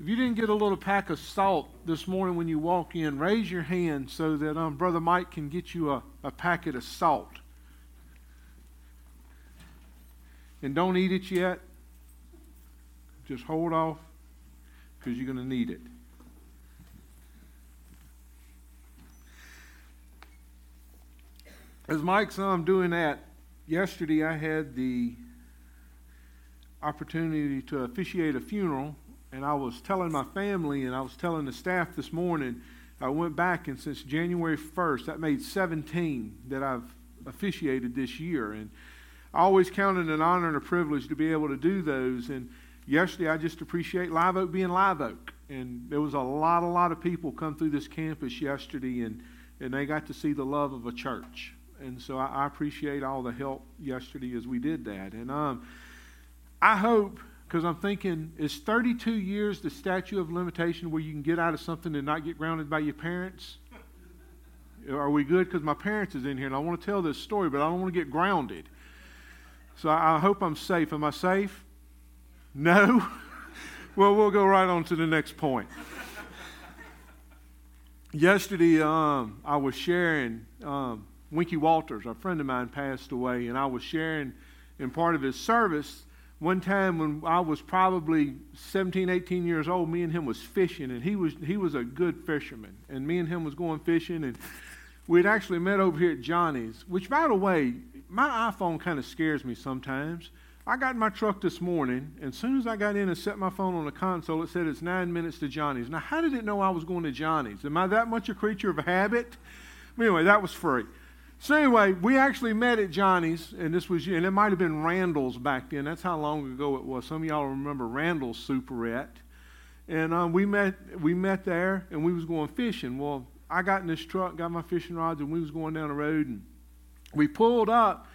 If you didn't get a little pack of salt this morning when you walk in, raise your hand so that um, Brother Mike can get you a, a packet of salt. And don't eat it yet. Just hold off because you're going to need it. As Mike's um, doing that, yesterday I had the opportunity to officiate a funeral and I was telling my family and I was telling the staff this morning, I went back and since January 1st, that made 17 that I've officiated this year. And I always counted an honor and a privilege to be able to do those. And yesterday, I just appreciate Live Oak being Live Oak. And there was a lot, a lot of people come through this campus yesterday, and, and they got to see the love of a church. And so I, I appreciate all the help yesterday as we did that. And um, I hope because I'm thinking, is 32 years the statute of limitation where you can get out of something and not get grounded by your parents? Are we good? Because my parents is in here and I want to tell this story, but I don't want to get grounded. So I, hope I'm safe. Am I safe? No? well, we'll go right on to the next point. Yesterday, um, I was sharing, um, Winky Walters, a friend of mine, passed away, and I was sharing in part of his service one time when I was probably 17, 18 years old, me and him was fishing, and he was he was a good fisherman, and me and him was going fishing, and we'd actually met over here at Johnny's. Which, by the way, my iPhone kind of scares me sometimes. I got in my truck this morning, and as soon as I got in and set my phone on the console, it said it's nine minutes to Johnny's. Now, how did it know I was going to Johnny's? Am I that much a creature of habit? But anyway, that was free. So anyway, we actually met at Johnny's, and this was, and it might have been Randall's back then. That's how long ago it was. Some of y'all remember Randall's Superette. And um, we met, we met there, and we was going fishing. Well, I got in this truck, got my fishing rods, and we was going down the road, and we pulled up.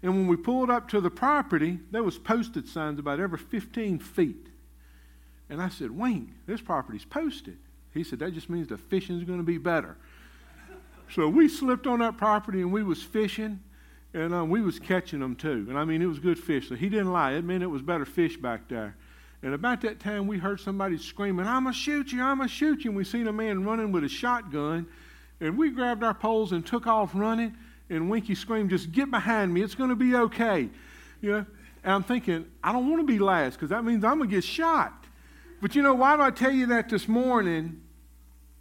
And when we pulled up to the property, there was posted signs about every 15 feet. And I said, Wayne, this property's posted. He said, that just means the fishing's going to be better. So we slipped on that property and we was fishing, and um, we was catching them too. And I mean, it was good fish. So he didn't lie. It meant it was better fish back there. And about that time, we heard somebody screaming, I'm to shoot you, I'm to shoot you. And we seen a man running with a shotgun. And we grabbed our poles and took off running. And Winky screamed, just get behind me. It's to be okay. You know? And I'm thinking, I don't want to be last because that means I'm to get shot. But you know, why do I tell you that this morning?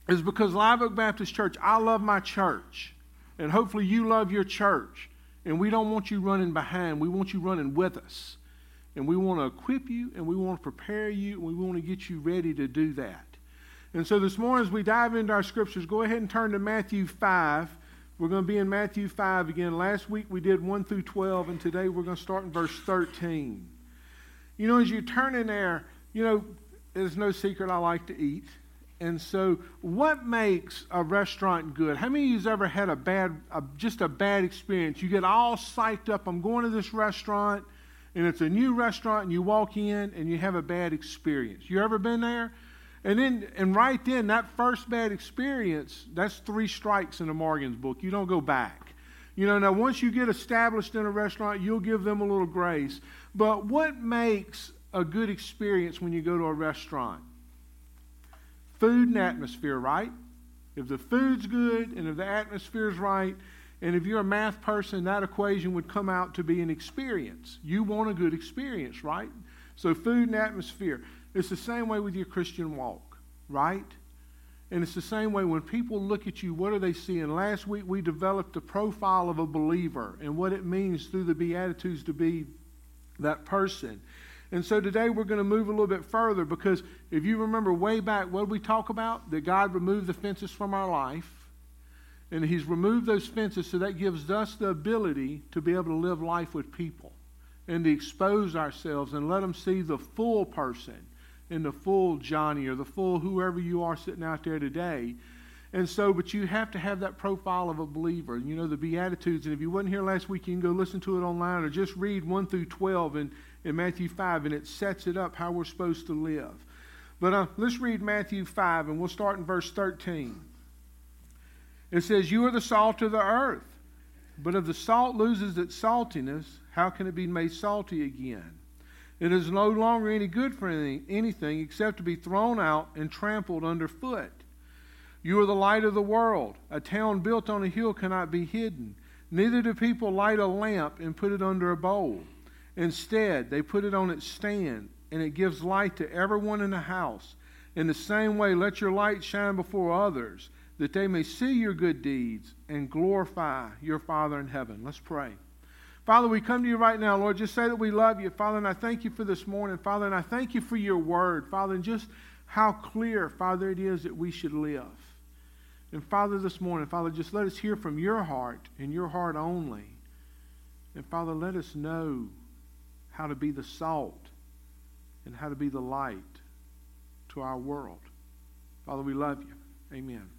Is because Live Oak Baptist Church, I love my church. And hopefully you love your church. And we don't want you running behind. We want you running with us. And we want to equip you and we want to prepare you and we want to get you ready to do that. And so this morning, as we dive into our scriptures, go ahead and turn to Matthew 5. We're going to be in Matthew 5 again. Last week we did 1 through 12, and today we're going to start in verse 13. You know, as you turn in there, you know, there's no secret I like to eat. And so, what makes a restaurant good? How many of you's ever had a bad, a, just a bad experience? You get all psyched up. I'm going to this restaurant, and it's a new restaurant, and you walk in and you have a bad experience. You ever been there? And then, and right then, that first bad experience, that's three strikes in the Morgan's book. You don't go back. You know, now once you get established in a restaurant, you'll give them a little grace. But what makes a good experience when you go to a restaurant? Food and atmosphere, right? If the food's good and if the atmosphere's right, and if you're a math person, that equation would come out to be an experience. You want a good experience, right? So, food and atmosphere. It's the same way with your Christian walk, right? And it's the same way when people look at you, what are they seeing? Last week we developed the profile of a believer and what it means through the Beatitudes to be that person. And so today we're going to move a little bit further because if you remember way back, what did we talk about? That God removed the fences from our life. And He's removed those fences so that gives us the ability to be able to live life with people and to expose ourselves and let them see the full person and the full Johnny or the full whoever you are sitting out there today. And so, but you have to have that profile of a believer. You know, the Beatitudes. And if you wasn't here last week, you can go listen to it online or just read 1 through 12 and in Matthew 5, and it sets it up how we're supposed to live. But uh, let's read Matthew 5, and we'll start in verse 13. It says, You are the salt of the earth. But if the salt loses its saltiness, how can it be made salty again? It is no longer any good for any, anything except to be thrown out and trampled underfoot. You are the light of the world. A town built on a hill cannot be hidden. Neither do people light a lamp and put it under a bowl. Instead, they put it on its stand, and it gives light to everyone in the house. In the same way, let your light shine before others, that they may see your good deeds and glorify your Father in heaven. Let's pray. Father, we come to you right now, Lord. Just say that we love you, Father, and I thank you for this morning, Father, and I thank you for your word, Father, and just how clear, Father, it is that we should live. And Father, this morning, Father, just let us hear from your heart and your heart only. And Father, let us know how to be the salt and how to be the light to our world. Father, we love you. Amen.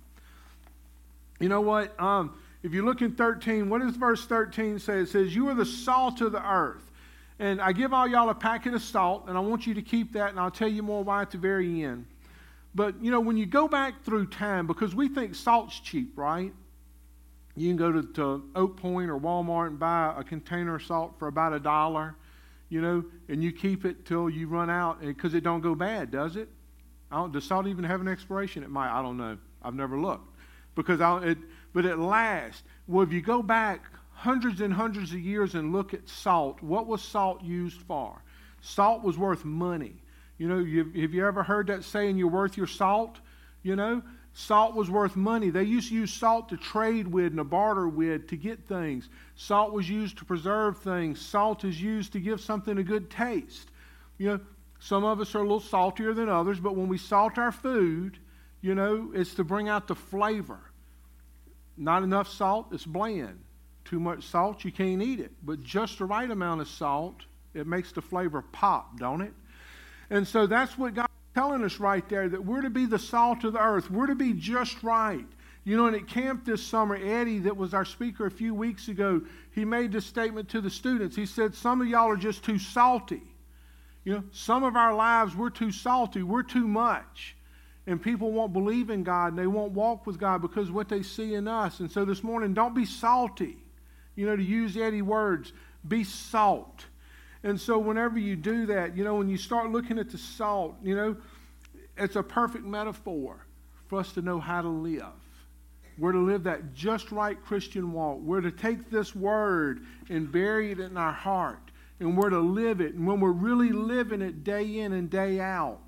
You know what? Um, if you look in 13, what does verse 13 say? It says, You are the salt of the earth. And I give all y'all a packet of salt, and I want you to keep that, and I'll tell you more why at the very end. But, you know, when you go back through time, because we think salt's cheap, right? You can go to, to Oak Point or Walmart and buy a container of salt for about a dollar, you know, and you keep it till you run out, because it don't go bad, does it? I don't, does salt even have an expiration? It might. I don't know. I've never looked. Because I, it, but at last, well, if you go back hundreds and hundreds of years and look at salt, what was salt used for? Salt was worth money. You know, have you ever heard that saying, you're worth your salt? You know, salt was worth money. They used to use salt to trade with and to barter with to get things. Salt was used to preserve things. Salt is used to give something a good taste. You know, some of us are a little saltier than others, but when we salt our food, you know, it's to bring out the flavor. Not enough salt, it's bland. Too much salt, you can't eat it. But just the right amount of salt, it makes the flavor pop, don't it? And so that's what God's telling us right there that we're to be the salt of the earth. We're to be just right. You know, and at camp this summer, Eddie, that was our speaker a few weeks ago, he made this statement to the students. He said, Some of y'all are just too salty. You know, some of our lives, we're too salty, we're too much. And people won't believe in God and they won't walk with God because what they see in us. And so this morning, don't be salty. You know, to use Eddie words, be salt. And so whenever you do that, you know, when you start looking at the salt, you know, it's a perfect metaphor for us to know how to live. We're to live that just right Christian walk. We're to take this word and bury it in our heart. And we're to live it. And when we're really living it day in and day out,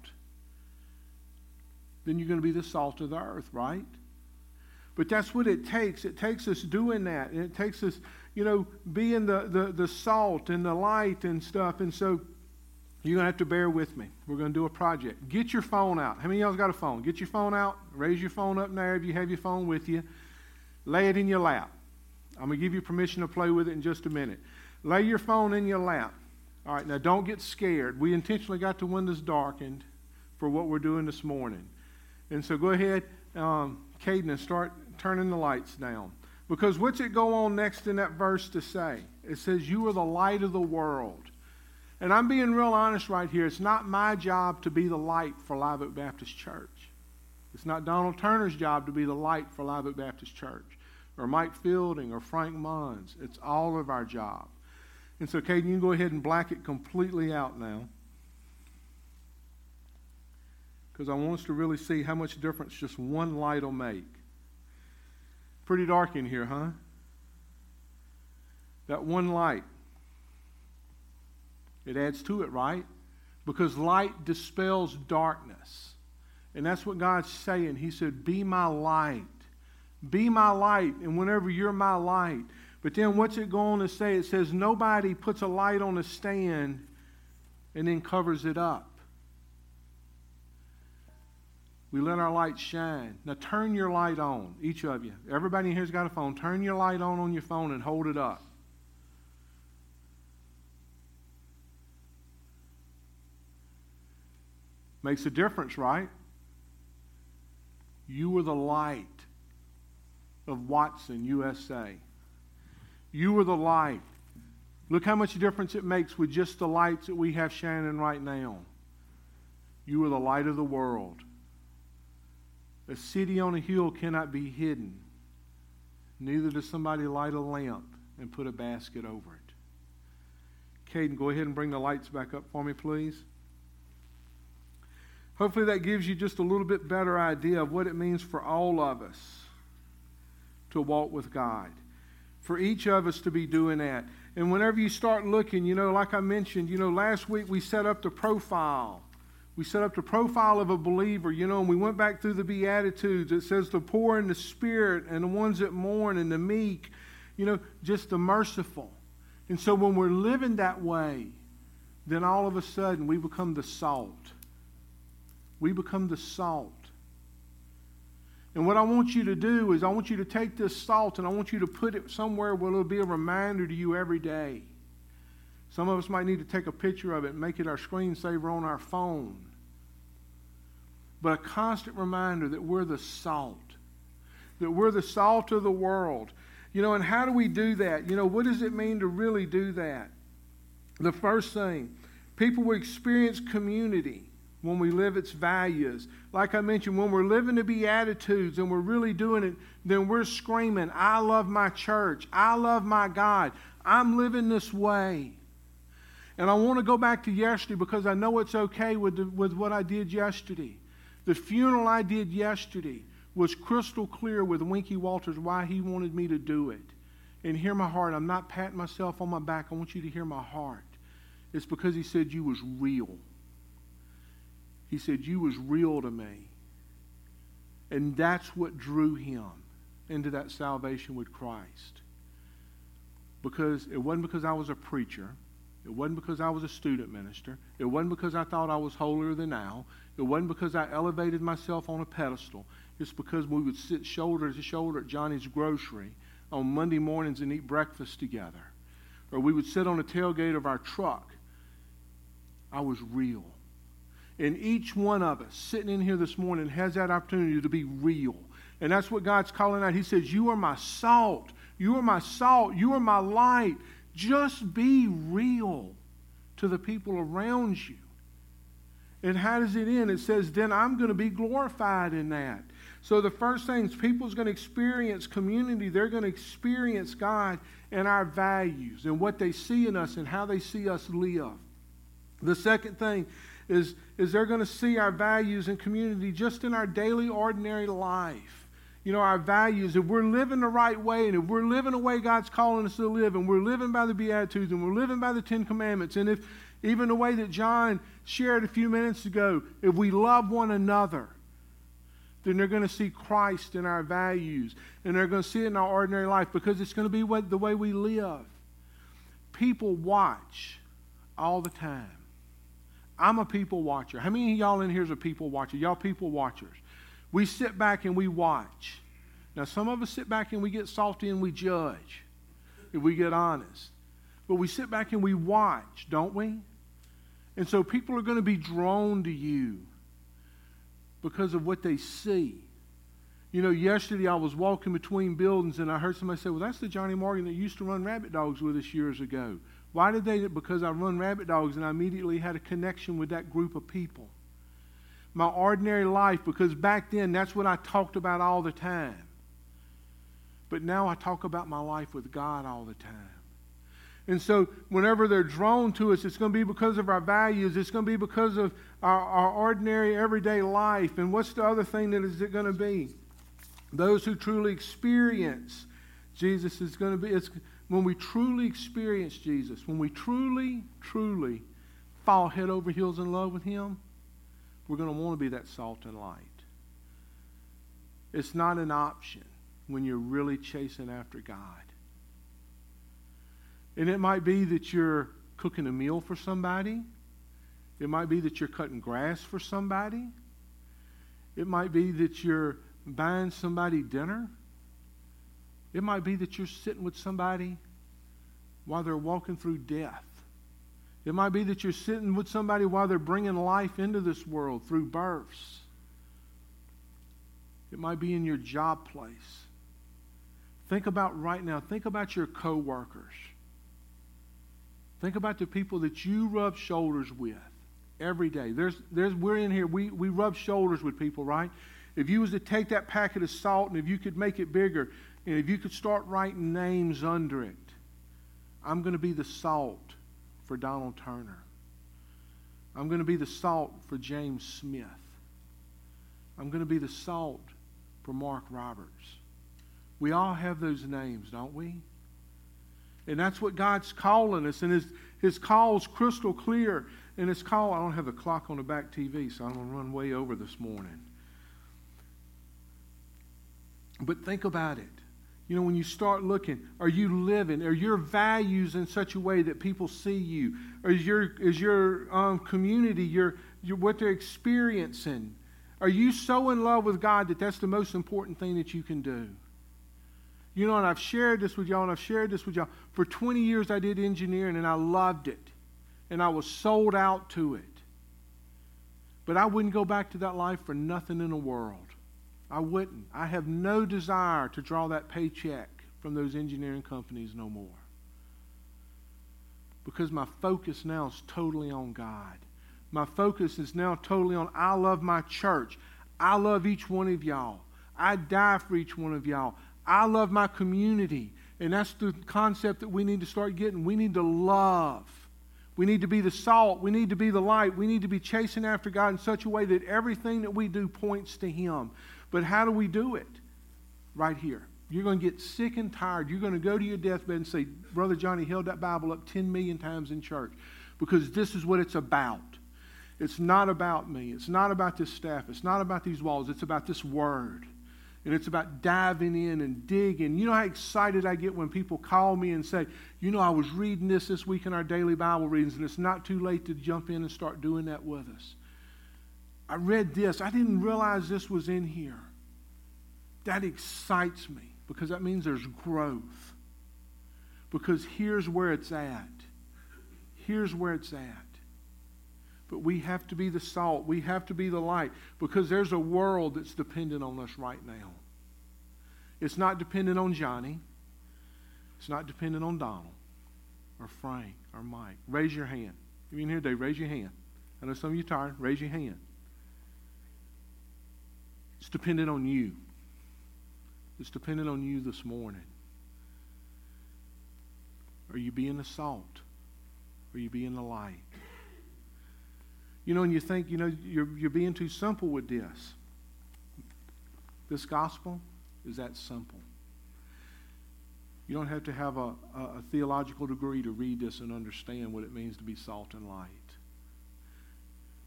then you're going to be the salt of the earth, right? But that's what it takes. It takes us doing that. And it takes us, you know, being the, the, the salt and the light and stuff. And so you're going to have to bear with me. We're going to do a project. Get your phone out. How many of y'all got a phone? Get your phone out. Raise your phone up now if you have your phone with you. Lay it in your lap. I'm going to give you permission to play with it in just a minute. Lay your phone in your lap. All right, now don't get scared. We intentionally got the windows darkened for what we're doing this morning. And so go ahead, um, Caden, and start turning the lights down. Because what's it go on next in that verse to say? It says, You are the light of the world. And I'm being real honest right here. It's not my job to be the light for Live Oak Baptist Church. It's not Donald Turner's job to be the light for Live Oak Baptist Church, or Mike Fielding, or Frank Munns. It's all of our job. And so, Caden, you can go ahead and black it completely out now because I want us to really see how much difference just one light will make. Pretty dark in here, huh? That one light. It adds to it, right? Because light dispels darkness. And that's what God's saying. He said, Be my light. Be my light. And whenever you're my light. But then what's it going to say? It says, Nobody puts a light on a stand and then covers it up. We let our light shine. Now turn your light on, each of you. Everybody here's got a phone. Turn your light on on your phone and hold it up. Makes a difference, right? You were the light of Watson, USA. You were the light. Look how much difference it makes with just the lights that we have shining right now. You are the light of the world. A city on a hill cannot be hidden. Neither does somebody light a lamp and put a basket over it. Caden, go ahead and bring the lights back up for me, please. Hopefully, that gives you just a little bit better idea of what it means for all of us to walk with God, for each of us to be doing that. And whenever you start looking, you know, like I mentioned, you know, last week we set up the profile. We set up the profile of a believer, you know, and we went back through the Beatitudes. It says the poor in the spirit and the ones that mourn and the meek, you know, just the merciful. And so when we're living that way, then all of a sudden we become the salt. We become the salt. And what I want you to do is I want you to take this salt and I want you to put it somewhere where it'll be a reminder to you every day. Some of us might need to take a picture of it and make it our screensaver on our phone. But a constant reminder that we're the salt, that we're the salt of the world, you know, and how do we do that? You know, what does it mean to really do that? The first thing, people will experience community when we live its values. Like I mentioned, when we're living the Beatitudes and we're really doing it, then we're screaming, I love my church. I love my God. I'm living this way. And I want to go back to yesterday because I know it's okay with, the, with what I did yesterday. The funeral I did yesterday was crystal clear with Winky Walters why he wanted me to do it. And hear my heart. I'm not patting myself on my back. I want you to hear my heart. It's because he said you was real. He said you was real to me. And that's what drew him into that salvation with Christ. Because it wasn't because I was a preacher. It wasn't because I was a student minister. It wasn't because I thought I was holier than thou. It wasn't because I elevated myself on a pedestal. It's because we would sit shoulder to shoulder at Johnny's grocery on Monday mornings and eat breakfast together. Or we would sit on the tailgate of our truck. I was real. And each one of us sitting in here this morning has that opportunity to be real. And that's what God's calling out. He says, You are my salt. You are my salt. You are my light. Just be real to the people around you. And how does it end? It says, Then I'm going to be glorified in that. So the first thing is people's going to experience community. They're going to experience God and our values and what they see in us and how they see us live. The second thing is, is they're going to see our values and community just in our daily, ordinary life. You know, our values, if we're living the right way and if we're living the way God's calling us to live and we're living by the Beatitudes and we're living by the Ten Commandments and if even the way that John shared a few minutes ago, if we love one another, then they're going to see Christ in our values and they're going to see it in our ordinary life because it's going to be what, the way we live. People watch all the time. I'm a people watcher. How many of y'all in here is a people watcher? Y'all people watchers. We sit back and we watch. Now, some of us sit back and we get salty and we judge if we get honest. But we sit back and we watch, don't we? And so people are going to be drawn to you because of what they see. You know, yesterday I was walking between buildings and I heard somebody say, Well, that's the Johnny Morgan that used to run rabbit dogs with us years ago. Why did they? Because I run rabbit dogs and I immediately had a connection with that group of people. My ordinary life, because back then that's what I talked about all the time. But now I talk about my life with God all the time. And so, whenever they're drawn to us, it's going to be because of our values. It's going to be because of our, our ordinary, everyday life. And what's the other thing that is it going to be? Those who truly experience Jesus is going to be, it's when we truly experience Jesus, when we truly, truly fall head over heels in love with Him, we're going to want to be that salt and light. It's not an option when you're really chasing after God. And it might be that you're cooking a meal for somebody. It might be that you're cutting grass for somebody. It might be that you're buying somebody dinner. It might be that you're sitting with somebody while they're walking through death. It might be that you're sitting with somebody while they're bringing life into this world through births. It might be in your job place. Think about right now, think about your coworkers. Think about the people that you rub shoulders with every day. There's, there's, we're in here, we, we rub shoulders with people, right? If you was to take that packet of salt and if you could make it bigger, and if you could start writing names under it, I'm going to be the salt for Donald Turner. I'm going to be the salt for James Smith. I'm going to be the salt for Mark Roberts. We all have those names, don't we? And that's what God's calling us. And his, his call's crystal clear. And his call, I don't have the clock on the back TV, so I'm going to run way over this morning. But think about it. You know, when you start looking, are you living? Are your values in such a way that people see you? Or is your, is your um, community, your, your, what they're experiencing? Are you so in love with God that that's the most important thing that you can do? You know, and I've shared this with y'all, and I've shared this with y'all. For 20 years, I did engineering, and I loved it. And I was sold out to it. But I wouldn't go back to that life for nothing in the world. I wouldn't. I have no desire to draw that paycheck from those engineering companies no more. Because my focus now is totally on God. My focus is now totally on I love my church. I love each one of y'all. I die for each one of y'all. I love my community. And that's the concept that we need to start getting. We need to love. We need to be the salt. We need to be the light. We need to be chasing after God in such a way that everything that we do points to Him. But how do we do it? Right here. You're going to get sick and tired. You're going to go to your deathbed and say, Brother Johnny held that Bible up 10 million times in church because this is what it's about. It's not about me. It's not about this staff. It's not about these walls. It's about this word. And it's about diving in and digging. You know how excited I get when people call me and say, You know, I was reading this this week in our daily Bible readings, and it's not too late to jump in and start doing that with us. I read this. I didn't realize this was in here. That excites me because that means there's growth. Because here's where it's at. Here's where it's at. But we have to be the salt. We have to be the light because there's a world that's dependent on us right now. It's not dependent on Johnny. It's not dependent on Donald or Frank or Mike. Raise your hand. If you're in here today, raise your hand. I know some of you tired. Raise your hand. It's dependent on you. It's dependent on you this morning. Are you being the salt? Are you being the light? You know, and you think, you know, you're, you're being too simple with this. This gospel is that simple. You don't have to have a, a, a theological degree to read this and understand what it means to be salt and light.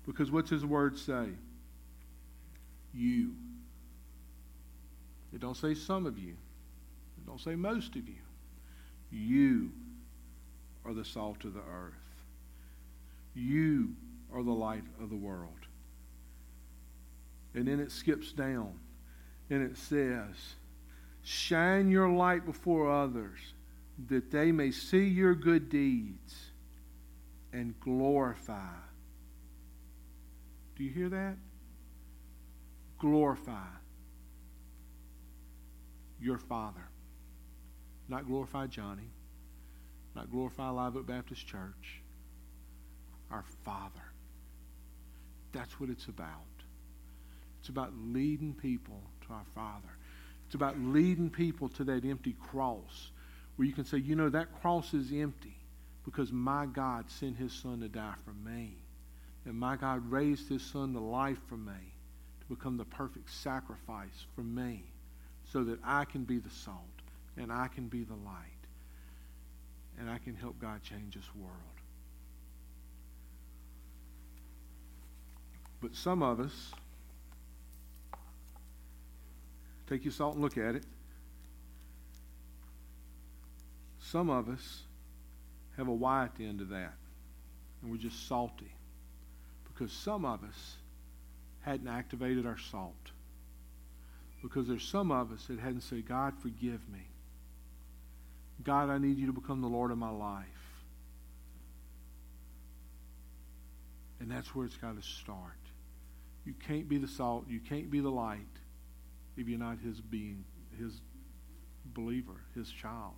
Because what's his word say? You. It don't say some of you. It don't say most of you. You are the salt of the earth. You are the light of the world. And then it skips down and it says, Shine your light before others that they may see your good deeds and glorify. Do you hear that? Glorify your Father. Not glorify Johnny, not glorify Live Oak Baptist Church. Our Father. That's what it's about. It's about leading people to our Father. It's about leading people to that empty cross where you can say, you know, that cross is empty because my God sent his Son to die for me. And my God raised his Son to life for me become the perfect sacrifice for me so that I can be the salt and I can be the light and I can help God change this world. But some of us take your salt and look at it. Some of us have a at the end of that, and we're just salty. Because some of us hadn't activated our salt. Because there's some of us that hadn't said, God, forgive me. God, I need you to become the Lord of my life. And that's where it's got to start. You can't be the salt, you can't be the light if you're not his being, his believer, his child.